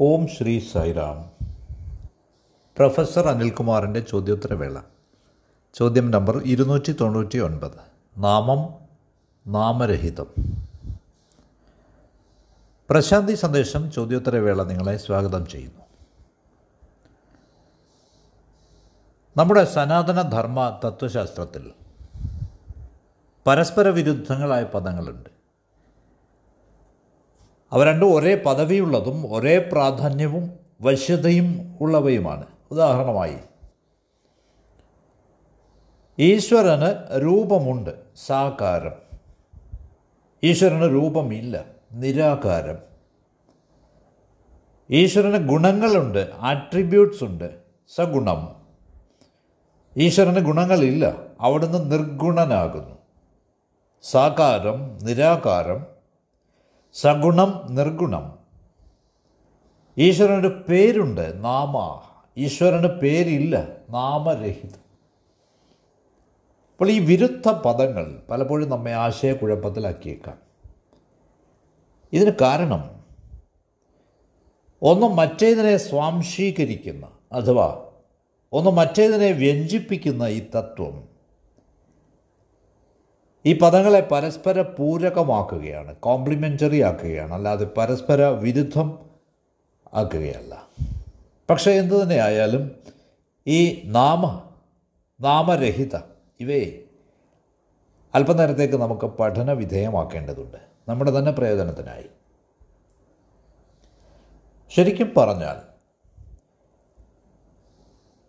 ഓം Shri Sairam. Professor അനിൽകുമാറിന്റെ ചോദ്യോത്തരവേള. ചോദ്യം നമ്പർ ഇരുന്നൂറ്റി തൊണ്ണൂറ്റി ഒൻപത് നാമം നാമരഹിതം. പ്രശാന്തി സന്ദേശം ചോദ്യോത്തരവേള നിങ്ങളെ സ്വാഗതം ചെയ്യുന്നു. നമ്മുടെ സനാതന ധർമ്മ തത്വശാസ്ത്രത്തിൽ പരസ്പര വിരുദ്ധങ്ങളായ പദങ്ങളുണ്ട്. അവ രണ്ടും ഒരേ പദവിയുള്ളതും ഒരേ പ്രാധാന്യവും വശ്യതയും ഉള്ളവയുമാണ്. ഉദാഹരണമായി ഈശ്വരന് രൂപമുണ്ട് സാകാരം. ഈശ്വരന് രൂപമില്ല നിരാകാരം. ഈശ്വരന് ഗുണങ്ങളുണ്ട് ആട്രിബ്യൂട്ട്സ് ഉണ്ട് സഗുണം. ഈശ്വരന് ഗുണങ്ങളില്ല അവിടുന്ന് നിർഗുണനാകുന്നു. സാകാരം നിരാകാരം സഗുണം നിർഗുണം. ഈശ്വരന്റെ പേരുണ്ട് നാമ. ഈശ്വരന് പേരില്ല നാമരഹിതം. അപ്പോൾ ഈ വിരുദ്ധ പദങ്ങൾ പലപ്പോഴും നമ്മെ ആശയക്കുഴപ്പത്തിലാക്കിയേക്കാം. ഇതിന് കാരണം ഒന്ന് മറ്റേതിനെ സ്വാംശീകരിക്കുന്ന അഥവാ ഒന്ന് മറ്റേതിനെ വ്യഞ്ജിപ്പിക്കുന്ന ഈ തത്വം ഈ പദങ്ങളെ പരസ്പര പൂരകമാക്കുകയാണ് കോംപ്ലിമെന്ററി ആക്കുകയാണ്. അല്ലാതെ പരസ്പര വിരുദ്ധം ആക്കുകയല്ല. പക്ഷേ എന്തു തന്നെയായാലും ഈ നാമ നാമരഹിത ഇവയെ അല്പനേരത്തേക്ക് നമുക്ക് പഠന വിധേയമാക്കേണ്ടതുണ്ട്. നമ്മുടെ തന്നെ പ്രയോജനത്തിനായി. ശരിക്കും പറഞ്ഞാൽ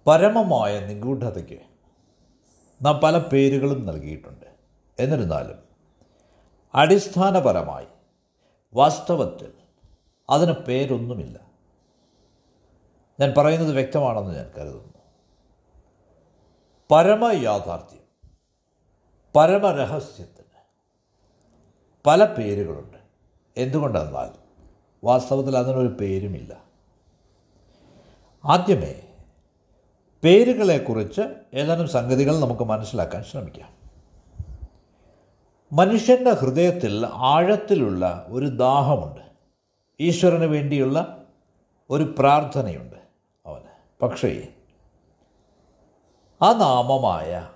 പരമമായ നിഗൂഢതയ്ക്ക് നാം പല പേരുകളും നൽകിയിട്ടുണ്ട്. എന്നിരുന്നാലും അടിസ്ഥാനപരമായി വാസ്തവത്തിൽ അതിന് പേരൊന്നുമില്ല. ഞാൻ പറയുന്നത് വ്യക്തമാണെന്ന് ഞാൻ കരുതുന്നു. പരമയാഥാർത്ഥ്യം പരമരഹസ്യത്തിന് പല പേരുകളുണ്ട്. എന്തുകൊണ്ടെന്നാൽ വാസ്തവത്തിൽ അതിനൊരു പേരുമില്ല. ആദ്യമേ പേരുകളെക്കുറിച്ച് ഏതാനും സംഗതികൾ നമുക്ക് മനസ്സിലാക്കാൻ ശ്രമിക്കാം. മനുഷ്യന്റെ ഹൃദയത്തിൽ ആഴത്തിലുള്ള ഒരു ദാഹമുണ്ട്. ഈശ്വരന് വേണ്ടിയുള്ള ഒരു പ്രാർത്ഥനയുണ്ട് അവന്. പക്ഷേ ആ നാമമായ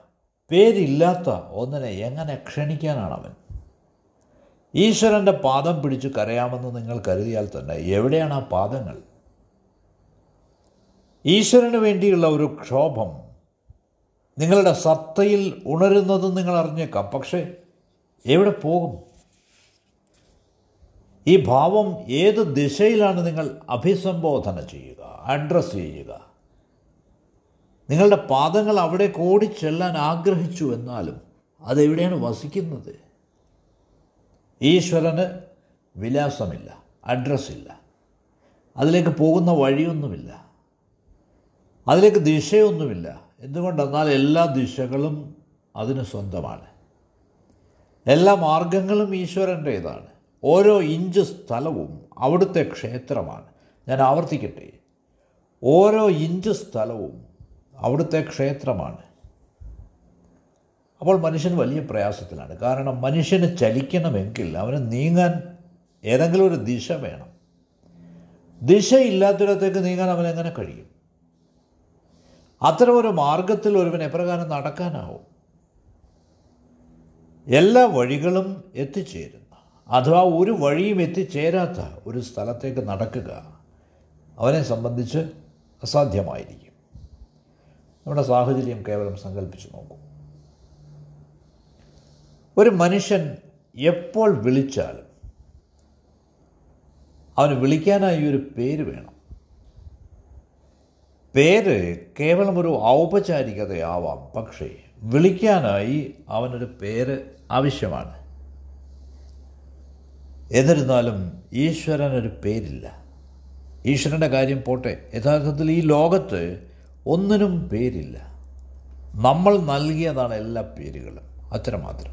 പേരില്ലാത്ത ഒന്നിനെ എങ്ങനെ ക്ഷണിക്കാനാണ് അവൻ? ഈശ്വരന്റെ പാദം പിടിച്ച് കരയാമെന്ന് നിങ്ങൾ കരുതിയാൽ തന്നെ എവിടെയാണ് ആ പാദങ്ങൾ? ഈശ്വരന് വേണ്ടിയുള്ള ഒരു ക്ഷോഭം നിങ്ങളുടെ സത്തയിൽ ഉണരുന്നതും നിങ്ങൾ അറിഞ്ഞേക്കാം. പക്ഷേ എവിടെ പോകും? ഈ ഭാവം ഏത് ദിശയിലാണ് നിങ്ങൾ അഭിസംബോധന ചെയ്യുക അഡ്രസ്സ് ചെയ്യുക? നിങ്ങളുടെ പാദങ്ങൾ അവിടെ കൂടി ചെല്ലാൻ ആഗ്രഹിച്ചു എന്നാലും അതെവിടെയാണ് വസിക്കുന്നത്? ഈശ്വരന് വിലാസമില്ല അഡ്രസ്സില്ല അതിലേക്ക് പോകുന്ന വഴിയൊന്നുമില്ല. അതിലേക്ക് ദിശയൊന്നുമില്ല. എന്തുകൊണ്ടെന്നാൽ എല്ലാ ദിശകളും അതിന് സ്വന്തമാണ്. എല്ലാ മാർഗങ്ങളും ഈശ്വരന്റേതാണ്. ഓരോ ഇഞ്ച് സ്ഥലവും അവിടുത്തെ ക്ഷേത്രമാണ്. ഞാൻ ആവർത്തിക്കട്ടെ. ഓരോ ഇഞ്ച് സ്ഥലവും അവിടുത്തെ ക്ഷേത്രമാണ്. അപ്പോൾ മനുഷ്യൻ വലിയ പ്രയാസത്തിലാണ്. കാരണം മനുഷ്യന് ചലിക്കണമെങ്കിൽ അവന് നീങ്ങാൻ ഏതെങ്കിലും ഒരു ദിശ വേണം. ദിശയില്ലാത്തിടത്തേക്ക് നീങ്ങാൻ അവനെങ്ങനെ കഴിയും? അത്തരമൊരു മാർഗത്തിൽ ഒരുവൻ എപ്രകാരം നടക്കാനാവും? എല്ലാ വഴികളും എത്തിച്ചേരുന്ന. അഥവാ ഒരു വഴിയും എത്തിച്ചേരാത്ത ഒരു സ്ഥലത്തേക്ക് നടക്കുക അവനെ സംബന്ധിച്ച് അസാധ്യമായിരിക്കും. നമ്മുടെ സാഹചര്യം കേവലം സങ്കല്പിച്ച് നോക്കൂ. ഒരു മനുഷ്യൻ എപ്പോൾ വിളിച്ചാലും അവന് വിളിക്കാനായി ഒരു പേര് വേണം. പേര് കേവലം ഒരു ഔപചാരികതയാവാം. പക്ഷേ വിളിക്കാനായി അവനൊരു പേര് ആവശ്യമാണ്. എന്നിരുന്നാലും ഈശ്വരനൊരു പേരില്ല. ഈശ്വരന്റെ കാര്യം പോട്ടെ. യഥാർത്ഥത്തിൽ ഈ ലോകത്ത് ഒന്നിനും പേരില്ല. നമ്മൾ നൽകിയതാണ് എല്ലാ പേരുകളും. അത്രമാത്രം.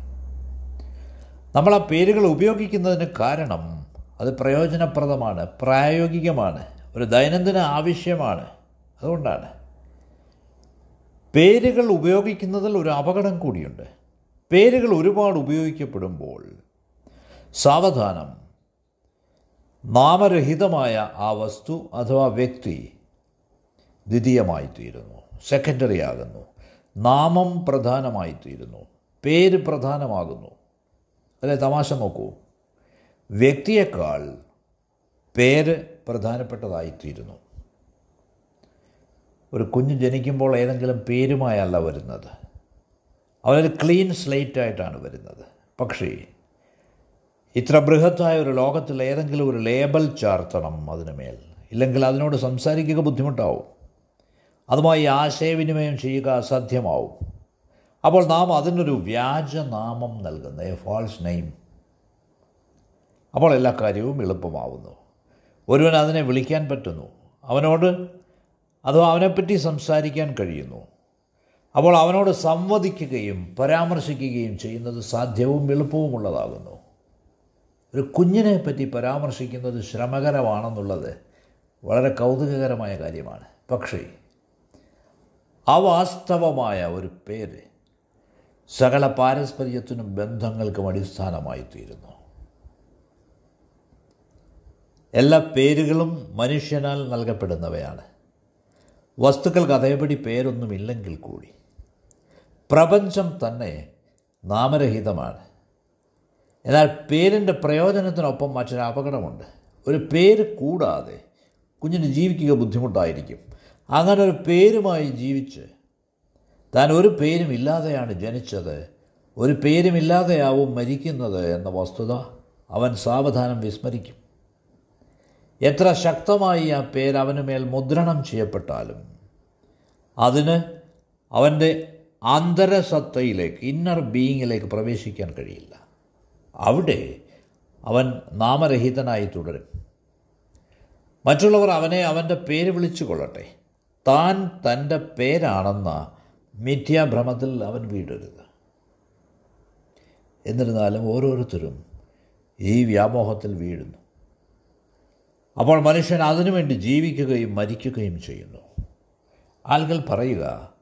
നമ്മൾ ആ പേരുകൾ ഉപയോഗിക്കുന്നതിന് കാരണം അത് പ്രയോജനപ്രദമാണ് പ്രായോഗികമാണ് ഒരു ദൈനംദിന ആവശ്യമാണ്. അതുകൊണ്ടാണ്. പേരുകൾ ഉപയോഗിക്കുന്നതിൽ ഒരു അപകടം കൂടിയുണ്ട്. പേരുകൾ ഒരുപാട് ഉപയോഗിക്കപ്പെടുമ്പോൾ സാവധാനം നാമരഹിതമായ ആ വസ്തു അഥവാ വ്യക്തി ദ്വിതീയമായിത്തീരുന്നു സെക്കൻഡറി ആകുന്നു നാമം പ്രധാനമായിത്തീരുന്നു പേര് പ്രധാനമാകുന്നു. അല്ലെ തമാശ നോക്കൂ. വ്യക്തിയേക്കാൾ പേര് പ്രധാനപ്പെട്ടതായിത്തീരുന്നു. ഒരു കുഞ്ഞ് ജനിക്കുമ്പോൾ ഏതെങ്കിലും പേരുമായല്ല വരുന്നത്. അവനൊരു ക്ലീൻ സ്ലേറ്റ് ആയിട്ടാണ് വരുന്നത്. പക്ഷേ ഇത്ര ബൃഹത്തായ ഒരു ലോകത്തിൽ ഏതെങ്കിലും ഒരു ലേബൽ ചാർത്തണം അതിന് മേൽ. ഇല്ലെങ്കിൽ അതിനോട് സംസാരിക്കുക ബുദ്ധിമുട്ടാവും. അതുമായി ആശയവിനിമയം ചെയ്യുക അസാധ്യമാവും. അപ്പോൾ നാം അതിനൊരു വ്യാജനാമം നൽകുന്നു. എ ഫാൾസ് നെയിം അപ്പോൾ എല്ലാ കാര്യവും എളുപ്പമാവുന്നു. ഒരുവൻ അതിനെ വിളിക്കാൻ പറ്റുന്നു. അവനോട് അഥവാ അവനെപ്പറ്റി സംസാരിക്കാൻ കഴിയുന്നു. അപ്പോൾ അവനോട് സംവദിക്കുകയും പരാമർശിക്കുകയും ചെയ്യുന്നത് സാധ്യവും എളുപ്പവുമുള്ളതാകുന്നു ഒരു കുഞ്ഞിനെ പറ്റി പരാമർശിക്കുന്നത് ശ്രമകരമാണെന്നുള്ളത് വളരെ കൗതുകകരമായ കാര്യമാണ്. പക്ഷേ അവാസ്തവമായ ഒരു പേര് സകല പാരസ്പര്യത്തിനും ബന്ധങ്ങൾക്കും അടിസ്ഥാനമായി തീരുന്നു എല്ലാ പേരുകളും മനുഷ്യനാൽ നൽകപ്പെടുന്നവയാണ്. വസ്തുക്കൾക്ക് അതേപടി പേരൊന്നുമില്ലെങ്കിൽ കൂടി. പ്രപഞ്ചം തന്നെ നാമരഹിതമാണ്. എന്നാൽ പേരിന്റെ പ്രയോജനത്തിനൊപ്പം മറ്റൊരു അപകടമുണ്ട്. ഒരു പേര് കൂടാതെ കുഞ്ഞിന് ജീവിക്കുക ബുദ്ധിമുട്ടായിരിക്കും. അങ്ങനെ ഒരു പേരുമായി ജീവിച്ച് താൻ ഒരു പേരും ഇല്ലാതെയാണ് ജനിച്ചത്. ഒരു പേരുമില്ലാതെയാവും മരിക്കുന്നത് എന്ന വസ്തുത അവൻ സാവധാനം വിസ്മരിക്കും. എത്ര ശക്തമായി ആ പേര് അവന് മേൽ മുദ്രണം ചെയ്യപ്പെട്ടാലും അതിന് അവന്റെ ആന്തരസത്തയിലേക്ക് ഇന്നർ ബീയിങ്ങിലേക്ക് പ്രവേശിക്കാൻ കഴിയില്ല. അവിടെ അവൻ നാമരഹിതനായി തുടരും. മറ്റുള്ളവർ അവനെ അവന്റെ പേര് വിളിച്ചു കൊള്ളട്ടെ താൻ തന്റെ പേരാണെന്ന മിഥ്യാഭ്രമത്തിൽ അവൻ വീടരുത്. എന്നിരുന്നാലും ഓരോരുത്തരും ഈ വ്യാമോഹത്തിൽ വീഴുന്നു. അപ്പോൾ മനുഷ്യൻ അതിനുവേണ്ടി ജീവിക്കുകയും മരിക്കുകയും ചെയ്യുന്നു. ആളുകൾ പറയുക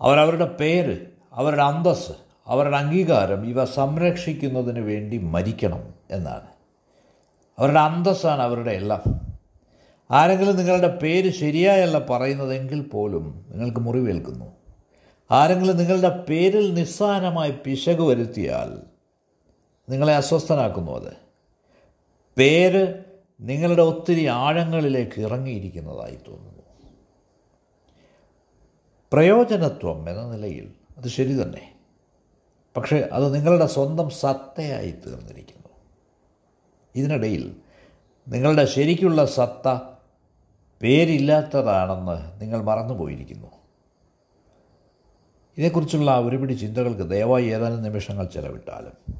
അവരവരുടെ പേര് അവരുടെ അന്തസ് അവരുടെ അംഗീകാരം ഇവ സംരക്ഷിക്കുന്നതിന് വേണ്ടി മരിക്കണം എന്നാണ്. അവരുടെ അന്തസ്സാണ് അവരുടെ എല്ലാം. ആരെങ്കിലും നിങ്ങളുടെ പേര് ശരിയായല്ല പറയുന്നതെങ്കിൽ പോലും നിങ്ങൾക്ക് മുറിവേൽക്കുന്നു. ആരെങ്കിലും നിങ്ങളുടെ പേരിൽ നിസ്സാരമായി പിശക് വരുത്തിയാൽ നിങ്ങളെ അസ്വസ്ഥനാക്കുന്നു അത്. പേര് നിങ്ങളുടെ ഒത്തിരി ആഴങ്ങളിലേക്ക് ഇറങ്ങിയിരിക്കുന്നതായി തോന്നുന്നു. പ്രയോജനത്വം എന്ന നിലയിൽ അത് ശരി തന്നെ. പക്ഷേ അത് നിങ്ങളുടെ സ്വന്തം സത്തയായി തീർന്നിരിക്കുന്നു. ഇതിനിടയിൽ നിങ്ങളുടെ ശരിക്കുള്ള സത്ത പേരില്ലാത്തതാണെന്ന് നിങ്ങൾ മറന്നുപോയിരിക്കുന്നു. ഇതേക്കുറിച്ചുള്ള ഒരുപിടി ചിന്തകൾക്ക് ദയവായി ഏതാനും നിമിഷങ്ങൾ ചെലവിട്ടാലും.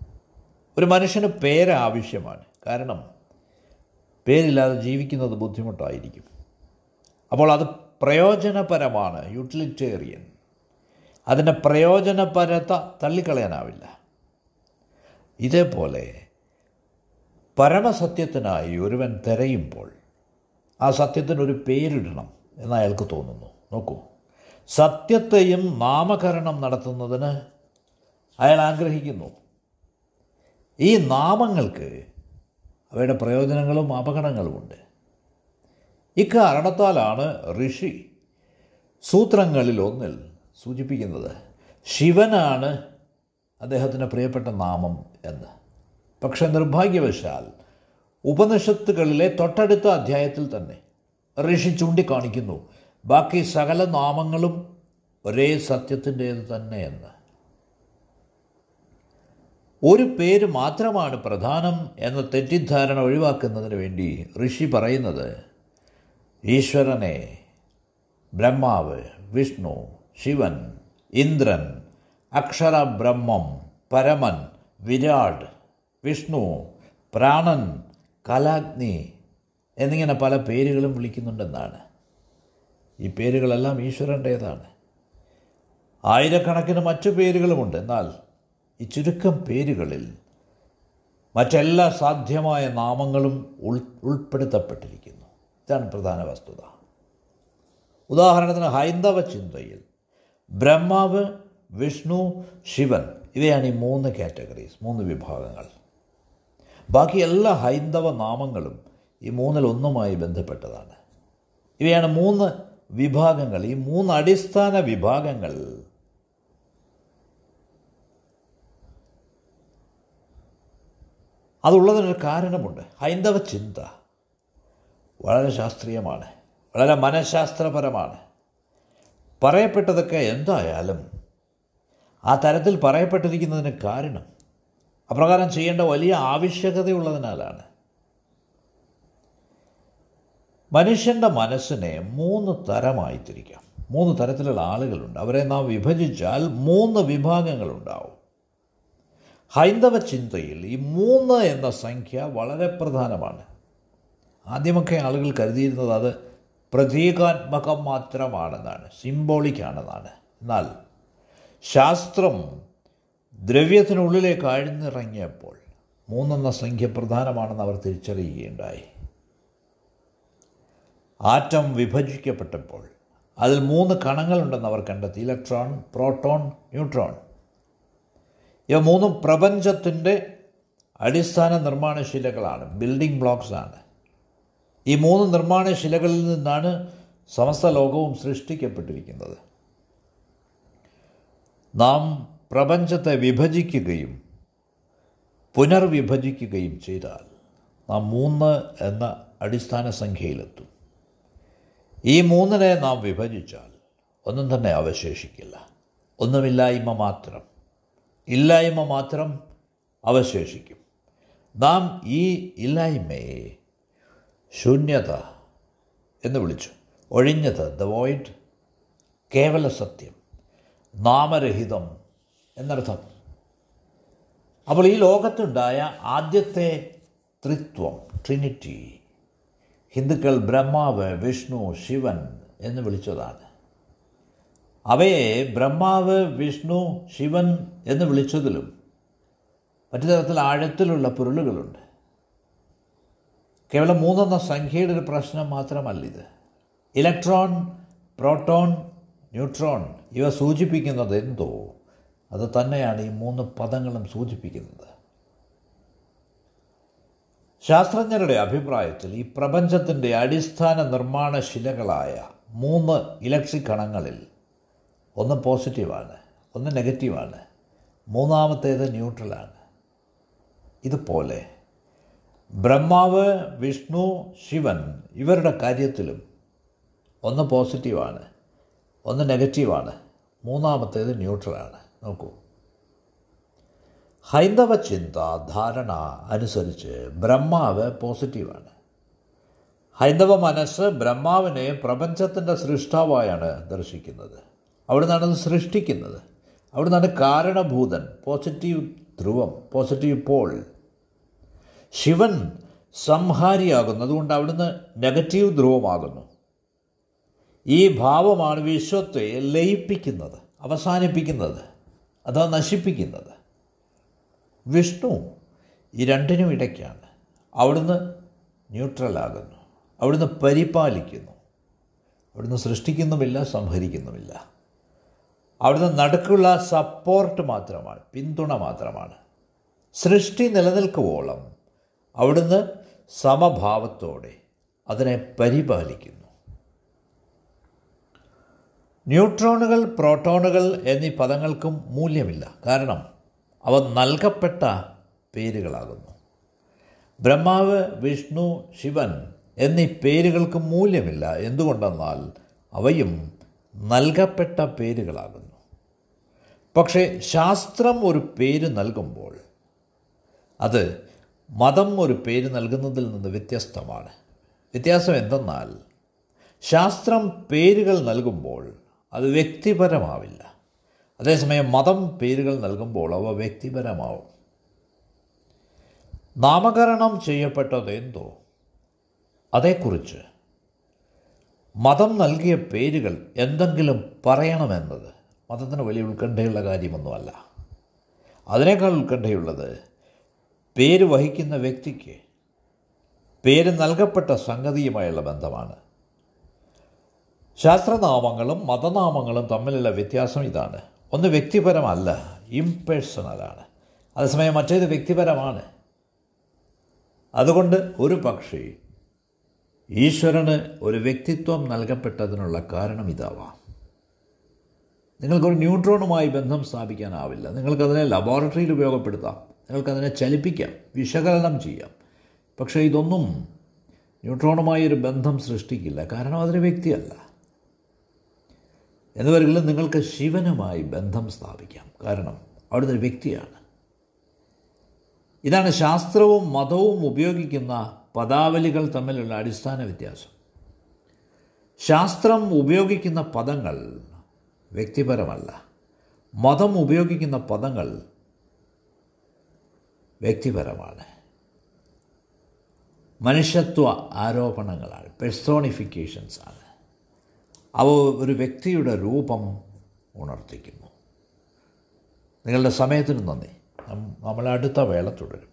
ഒരു മനുഷ്യന് പേര് ആവശ്യമാണ്. കാരണം പേരില്ലാതെ ജീവിക്കുന്നത് ബുദ്ധിമുട്ടായിരിക്കും. അപ്പോൾ അത് പ്രയോജനപരമാണ്. യൂട്ടിലിറ്റേറിയൻ. അതിന്റെ പ്രയോജനപരത തള്ളിക്കളയാനാവില്ല. ഇതേപോലെ പരമസത്യത്തിനായി ഒരുവൻ തിരയുമ്പോൾ ആ സത്യത്തിനൊരു പേരിടണം എന്ന് അയാൾക്ക് തോന്നുന്നു. നോക്കൂ. സത്യത്തെയും നാമകരണം നടത്തുന്നതിന് അയാൾ ആഗ്രഹിക്കുന്നു. ഈ നാമങ്ങൾക്ക് അവയുടെ പ്രയോജനങ്ങളും അപകടങ്ങളുമുണ്ട്. ഇക്കാരണത്താലാണ് ഋഷി സൂത്രങ്ങളിൽ ഒന്നിൽ സൂചിപ്പിക്കുന്നത് ശിവനാണ് അദ്ദേഹത്തിന് പ്രിയപ്പെട്ട നാമം എന്ന്. പക്ഷെ നിർഭാഗ്യവശാൽ ഉപനിഷത്തുകളിലെ തൊട്ടടുത്ത അധ്യായത്തിൽ തന്നെ ഋഷി ചൂണ്ടിക്കാണിക്കുന്നു ബാക്കി സകല നാമങ്ങളും ഒരേ സത്യത്തിന്റേത് തന്നെ എന്ന്. ഒരു പേര് മാത്രമാണ് പ്രധാനം എന്ന തെറ്റിദ്ധാരണ ഒഴിവാക്കുന്നതിന് വേണ്ടി ഋഷി പറയുന്നത് ഈശ്വരനെ ബ്രഹ്മാവ് വിഷ്ണു ശിവൻ ഇന്ദ്രൻ അക്ഷരബ്രഹ്മം പരമൻ വിരാട് വിഷ്ണു പ്രാണൻ കലാഗ്നി എന്നിങ്ങനെ പല പേരുകളും വിളിക്കുന്നുണ്ടെന്നാണ്. ഈ പേരുകളെല്ലാം ഈശ്വരന്റേതാണ്. ആയിരക്കണക്കിന് മറ്റു പേരുകളുമുണ്ട്. എന്നാൽ ഈ ചുരുക്കം പേരുകളിൽ മറ്റെല്ലാ സാധ്യമായ നാമങ്ങളും ഉൾ ഉൾപ്പെടുത്തപ്പെട്ടിരിക്കുന്നു. ഇതാണ് പ്രധാന വസ്തുത. ഉദാഹരണത്തിന് ഹൈന്ദവ ചിന്തയിൽ ബ്രഹ്മാവ് വിഷ്ണു ശിവൻ ഇവയാണ് ഈ മൂന്ന് കാറ്റഗറീസ് മൂന്ന് വിഭാഗങ്ങൾ. ബാക്കി എല്ലാ ഹൈന്ദവ നാമങ്ങളും ഈ മൂന്നിലൊന്നുമായി ബന്ധപ്പെട്ടതാണ്. ഇവയാണ് മൂന്ന് വിഭാഗങ്ങൾ. ഈ മൂന്ന് അടിസ്ഥാന വിഭാഗങ്ങൾ അതുള്ളതിനൊരു കാരണമുണ്ട്. ഹൈന്ദവ ചിന്ത. വളരെ ശാസ്ത്രീയമാണ് വളരെ മനഃശാസ്ത്രപരമാണ്. പറയപ്പെട്ടതൊക്കെ എന്തായാലും ആ തരത്തിൽ പറയപ്പെട്ടിരിക്കുന്നതിന് കാരണം അപ്രകാരം ചെയ്യേണ്ട വലിയ ആവശ്യകതയുള്ളതിനാലാണ്. മനുഷ്യന്റെ മനസ്സിനെ മൂന്ന് തരമായി തിരിക്കാം മൂന്ന് തരത്തിലുള്ള ആളുകളുണ്ട്. അവരെ നാം വിഭജിച്ചാൽ മൂന്ന് വിഭാഗങ്ങളുണ്ടാവും. ഹൈന്ദവ ചിന്തയിൽ ഈ മൂന്ന് എന്ന സംഖ്യ വളരെ പ്രധാനമാണ്. ആദ്യമൊക്കെ ആളുകൾ കരുതിയിരുന്നത് അത് പ്രതീകാത്മകം മാത്രമാണെന്നാണ് സിംബോളിക്കാണെന്നാണ് എന്നാൽ ശാസ്ത്രം ദ്രവ്യത്തിനുള്ളിലേക്ക് ആഴ്ന്നിറങ്ങിയപ്പോൾ മൂന്നെന്ന സംഖ്യ പ്രധാനമാണെന്ന് അവർ തിരിച്ചറിയുകയുണ്ടായി. ആറ്റം വിഭജിക്കപ്പെട്ടപ്പോൾ അതിൽ മൂന്ന് കണങ്ങളുണ്ടെന്ന് അവർ കണ്ടെത്തി. Electron proton neutron. ഇവ മൂന്നും പ്രപഞ്ചത്തിന്റെ അടിസ്ഥാന നിർമ്മാണശീലകളാണ് ബിൽഡിംഗ് ബ്ലോക്സാണ് ഈ മൂന്ന് നിർമ്മാണ ശിലകളിൽ നിന്നാണ് സമസ്ത ലോകവും സൃഷ്ടിക്കപ്പെട്ടിരിക്കുന്നത്. നാം പ്രപഞ്ചത്തെ വിഭജിക്കുകയും പുനർവിഭജിക്കുകയും ചെയ്താൽ നാം മൂന്ന് എന്ന അടിസ്ഥാന സംഖ്യയിലെത്തും. ഈ മൂന്നിനെ നാം വിഭജിച്ചാൽ ഒന്നും തന്നെ അവശേഷിക്കില്ല. ഒന്നുമില്ലായ്മ മാത്രം. ഇല്ലായ്മ മാത്രം അവശേഷിക്കും. നാം ഈ ഇല്ലായ്മയെ ശൂന്യത എന്ന് വിളിച്ചു. ഒഴിഞ്ഞത് ദ വോയിഡ് കേവല സത്യം നാമരഹിതം എന്നർത്ഥം. അപ്പോൾ ഈ ലോകത്തുണ്ടായ ആദ്യത്തെ ത്രിത്വം ട്രിനിറ്റി ഹിന്ദുക്കൾ ബ്രഹ്മാവ് വിഷ്ണു ശിവൻ എന്ന് വിളിച്ചതാണ്. അവയെ ബ്രഹ്മാവ് വിഷ്ണു ശിവൻ എന്ന് വിളിച്ചതിലും മറ്റു തരത്തിൽ ആഴത്തിലുള്ള പൊരുളുകളുണ്ട്. കേവലം മൂന്നെന്ന സംഖ്യയുടെ ഒരു പ്രശ്നം മാത്രമല്ല ഇത്. ഇലക്ട്രോൺ പ്രോട്ടോൺ ന്യൂട്രോൺ ഇവ സൂചിപ്പിക്കുന്നത് എന്തോ? അത് തന്നെയാണ് ഈ മൂന്ന് പദങ്ങളും സൂചിപ്പിക്കുന്നത്. ശാസ്ത്രജ്ഞരുടെ അഭിപ്രായത്തിൽ ഈ പ്രപഞ്ചത്തിന്റെ അടിസ്ഥാന നിർമ്മാണ ശിലകളായ മൂന്ന് ഇലക്ട്രിക് കണങ്ങളിൽ ഒന്ന് പോസിറ്റീവാണ് ഒന്ന് നെഗറ്റീവാണ് മൂന്നാമത്തേത് ന്യൂട്രലാണ്. ഇതുപോലെ ബ്രഹ്മാവ് വിഷ്ണു ശിവൻ ഇവരുടെ കാര്യത്തിലും ഒന്ന് പോസിറ്റീവാണ് ഒന്ന് നെഗറ്റീവാണ് മൂന്നാമത്തേത് ന്യൂട്രലാണ്. നോക്കൂ. ഹൈന്ദവ ചിന്ത ധാരണ അനുസരിച്ച് ബ്രഹ്മാവ് പോസിറ്റീവാണ്. ഹൈന്ദവ മനസ്സ് ബ്രഹ്മാവിനെ പ്രപഞ്ചത്തിന്റെ സൃഷ്ടാവായാണ് ദർശിക്കുന്നത്. അവിടെ നിന്നാണ് സൃഷ്ടിക്കുന്നത്. അവിടുന്നാണ് കാരണഭൂതൻ പോസിറ്റീവ് ധ്രുവം പോസിറ്റീവ് പോൾ ശിവൻ സംഹാരിയാകുന്നു. അതുകൊണ്ട് അവിടുന്ന് നെഗറ്റീവ് ധ്രുവമാകുന്നു. ഈ ഭാവമാണ് വിശ്വത്തെ ലയിപ്പിക്കുന്നത് അവസാനിപ്പിക്കുന്നത് അഥവാ നശിപ്പിക്കുന്നത്. വിഷ്ണു ഈ രണ്ടിനും ഇടയ്ക്കാണ്. അവിടുന്ന് ന്യൂട്രലാകുന്നു അവിടുന്ന് പരിപാലിക്കുന്നു. അവിടുന്ന് സൃഷ്ടിക്കുന്നുമില്ല സംഹരിക്കുന്നുമില്ല. അവിടുന്ന് നടുക്കുള്ള സപ്പോർട്ട് മാത്രമാണ് പിന്തുണ മാത്രമാണ്. സൃഷ്ടി നിലനിൽക്കുവോളം അവിടുന്ന് സമഭാവത്തോടെ അതിനെ പരിപാലിക്കുന്നു. ന്യൂട്രോണുകൾ പ്രോട്ടോണുകൾ എന്നീ പദങ്ങൾക്കും മൂല്യമില്ല. കാരണം അവ നൽകപ്പെട്ട പേരുകളാകുന്നു. ബ്രഹ്മാവ് വിഷ്ണു ശിവൻ എന്നീ പേരുകൾക്ക് മൂല്യമില്ല. എന്തുകൊണ്ടെന്നാൽ അവയും നൽകപ്പെട്ട പേരുകളാകുന്നു. പക്ഷേ ശാസ്ത്രം ഒരു പേര് നൽകുമ്പോൾ അത് മതം ഒരു പേര് നൽകുന്നതിൽ നിന്ന് വ്യത്യസ്തമാണ്. വ്യത്യാസം എന്തെന്നാൽ ശാസ്ത്രം പേരുകൾ നൽകുമ്പോൾ അത് വ്യക്തിപരമാവില്ല. അതേസമയം മതം പേരുകൾ നൽകുമ്പോൾ അവ വ്യക്തിപരമാവും. നാമകരണം ചെയ്യപ്പെട്ടത് എന്തോ? അതേക്കുറിച്ച്. മതം നൽകിയ പേരുകൾ എന്തെങ്കിലും പറയണമെന്നത് മതത്തിന് വലിയ ഉത്കണ്ഠയുള്ള കാര്യമൊന്നുമല്ല. അതിനേക്കാൾ ഉത്കണ്ഠയുള്ളത് പേര് വഹിക്കുന്ന വ്യക്തിക്ക് പേര് നൽകപ്പെട്ട സംഗതിയുമായുള്ള ബന്ധമാണ്. ശാസ്ത്രനാമങ്ങളും മതനാമങ്ങളും തമ്മിലുള്ള വ്യത്യാസം ഇതാണ്. ഒന്ന് വ്യക്തിപരമല്ല ഇംപേഴ്സണലാണ് അതേസമയം മറ്റേത് വ്യക്തിപരമാണ്. അതുകൊണ്ട് ഒരു പക്ഷേ ഈശ്വരന് ഒരു വ്യക്തിത്വം നൽകപ്പെട്ടതിനുള്ള കാരണം ഇതാവാം. നിങ്ങൾക്കൊരു ന്യൂട്രോണുമായി ബന്ധം സ്ഥാപിക്കാനാവില്ല. നിങ്ങൾക്കതിനെ ലബോറട്ടറിയിൽ ഉപയോഗപ്പെടുത്താം. നിങ്ങൾക്കതിനെ ചലിപ്പിക്കാം വിശകലനം ചെയ്യാം. പക്ഷേ ഇതൊന്നും ന്യൂട്രോണുമായി ഒരു ബന്ധം സൃഷ്ടിക്കില്ല. കാരണം അതൊരു വ്യക്തിയല്ല. എന്നുവരെങ്കിലും നിങ്ങൾക്ക് ശിവനുമായി ബന്ധം സ്ഥാപിക്കാം. കാരണം അവിടുന്ന് ഒരു വ്യക്തിയാണ്. ഇതാണ് ശാസ്ത്രവും മതവും ഉപയോഗിക്കുന്ന പദാവലികൾ തമ്മിലുള്ള അടിസ്ഥാന വ്യത്യാസം. ശാസ്ത്രം ഉപയോഗിക്കുന്ന പദങ്ങൾ വ്യക്തിപരമല്ല. മതം ഉപയോഗിക്കുന്ന പദങ്ങൾ വ്യക്തിപരമാണ്. മനുഷ്യത്വ ആരോപണങ്ങളാണ് പെഴ്സോണിഫിക്കേഷൻസ് ആണ്. അവ ഒരു വ്യക്തിയുടെ രൂപം ഉണർത്തിക്കുന്നു. നിങ്ങളുടെ സമയത്തിന് നന്ദി. നമ്മൾ അടുത്ത വേള തുടരും.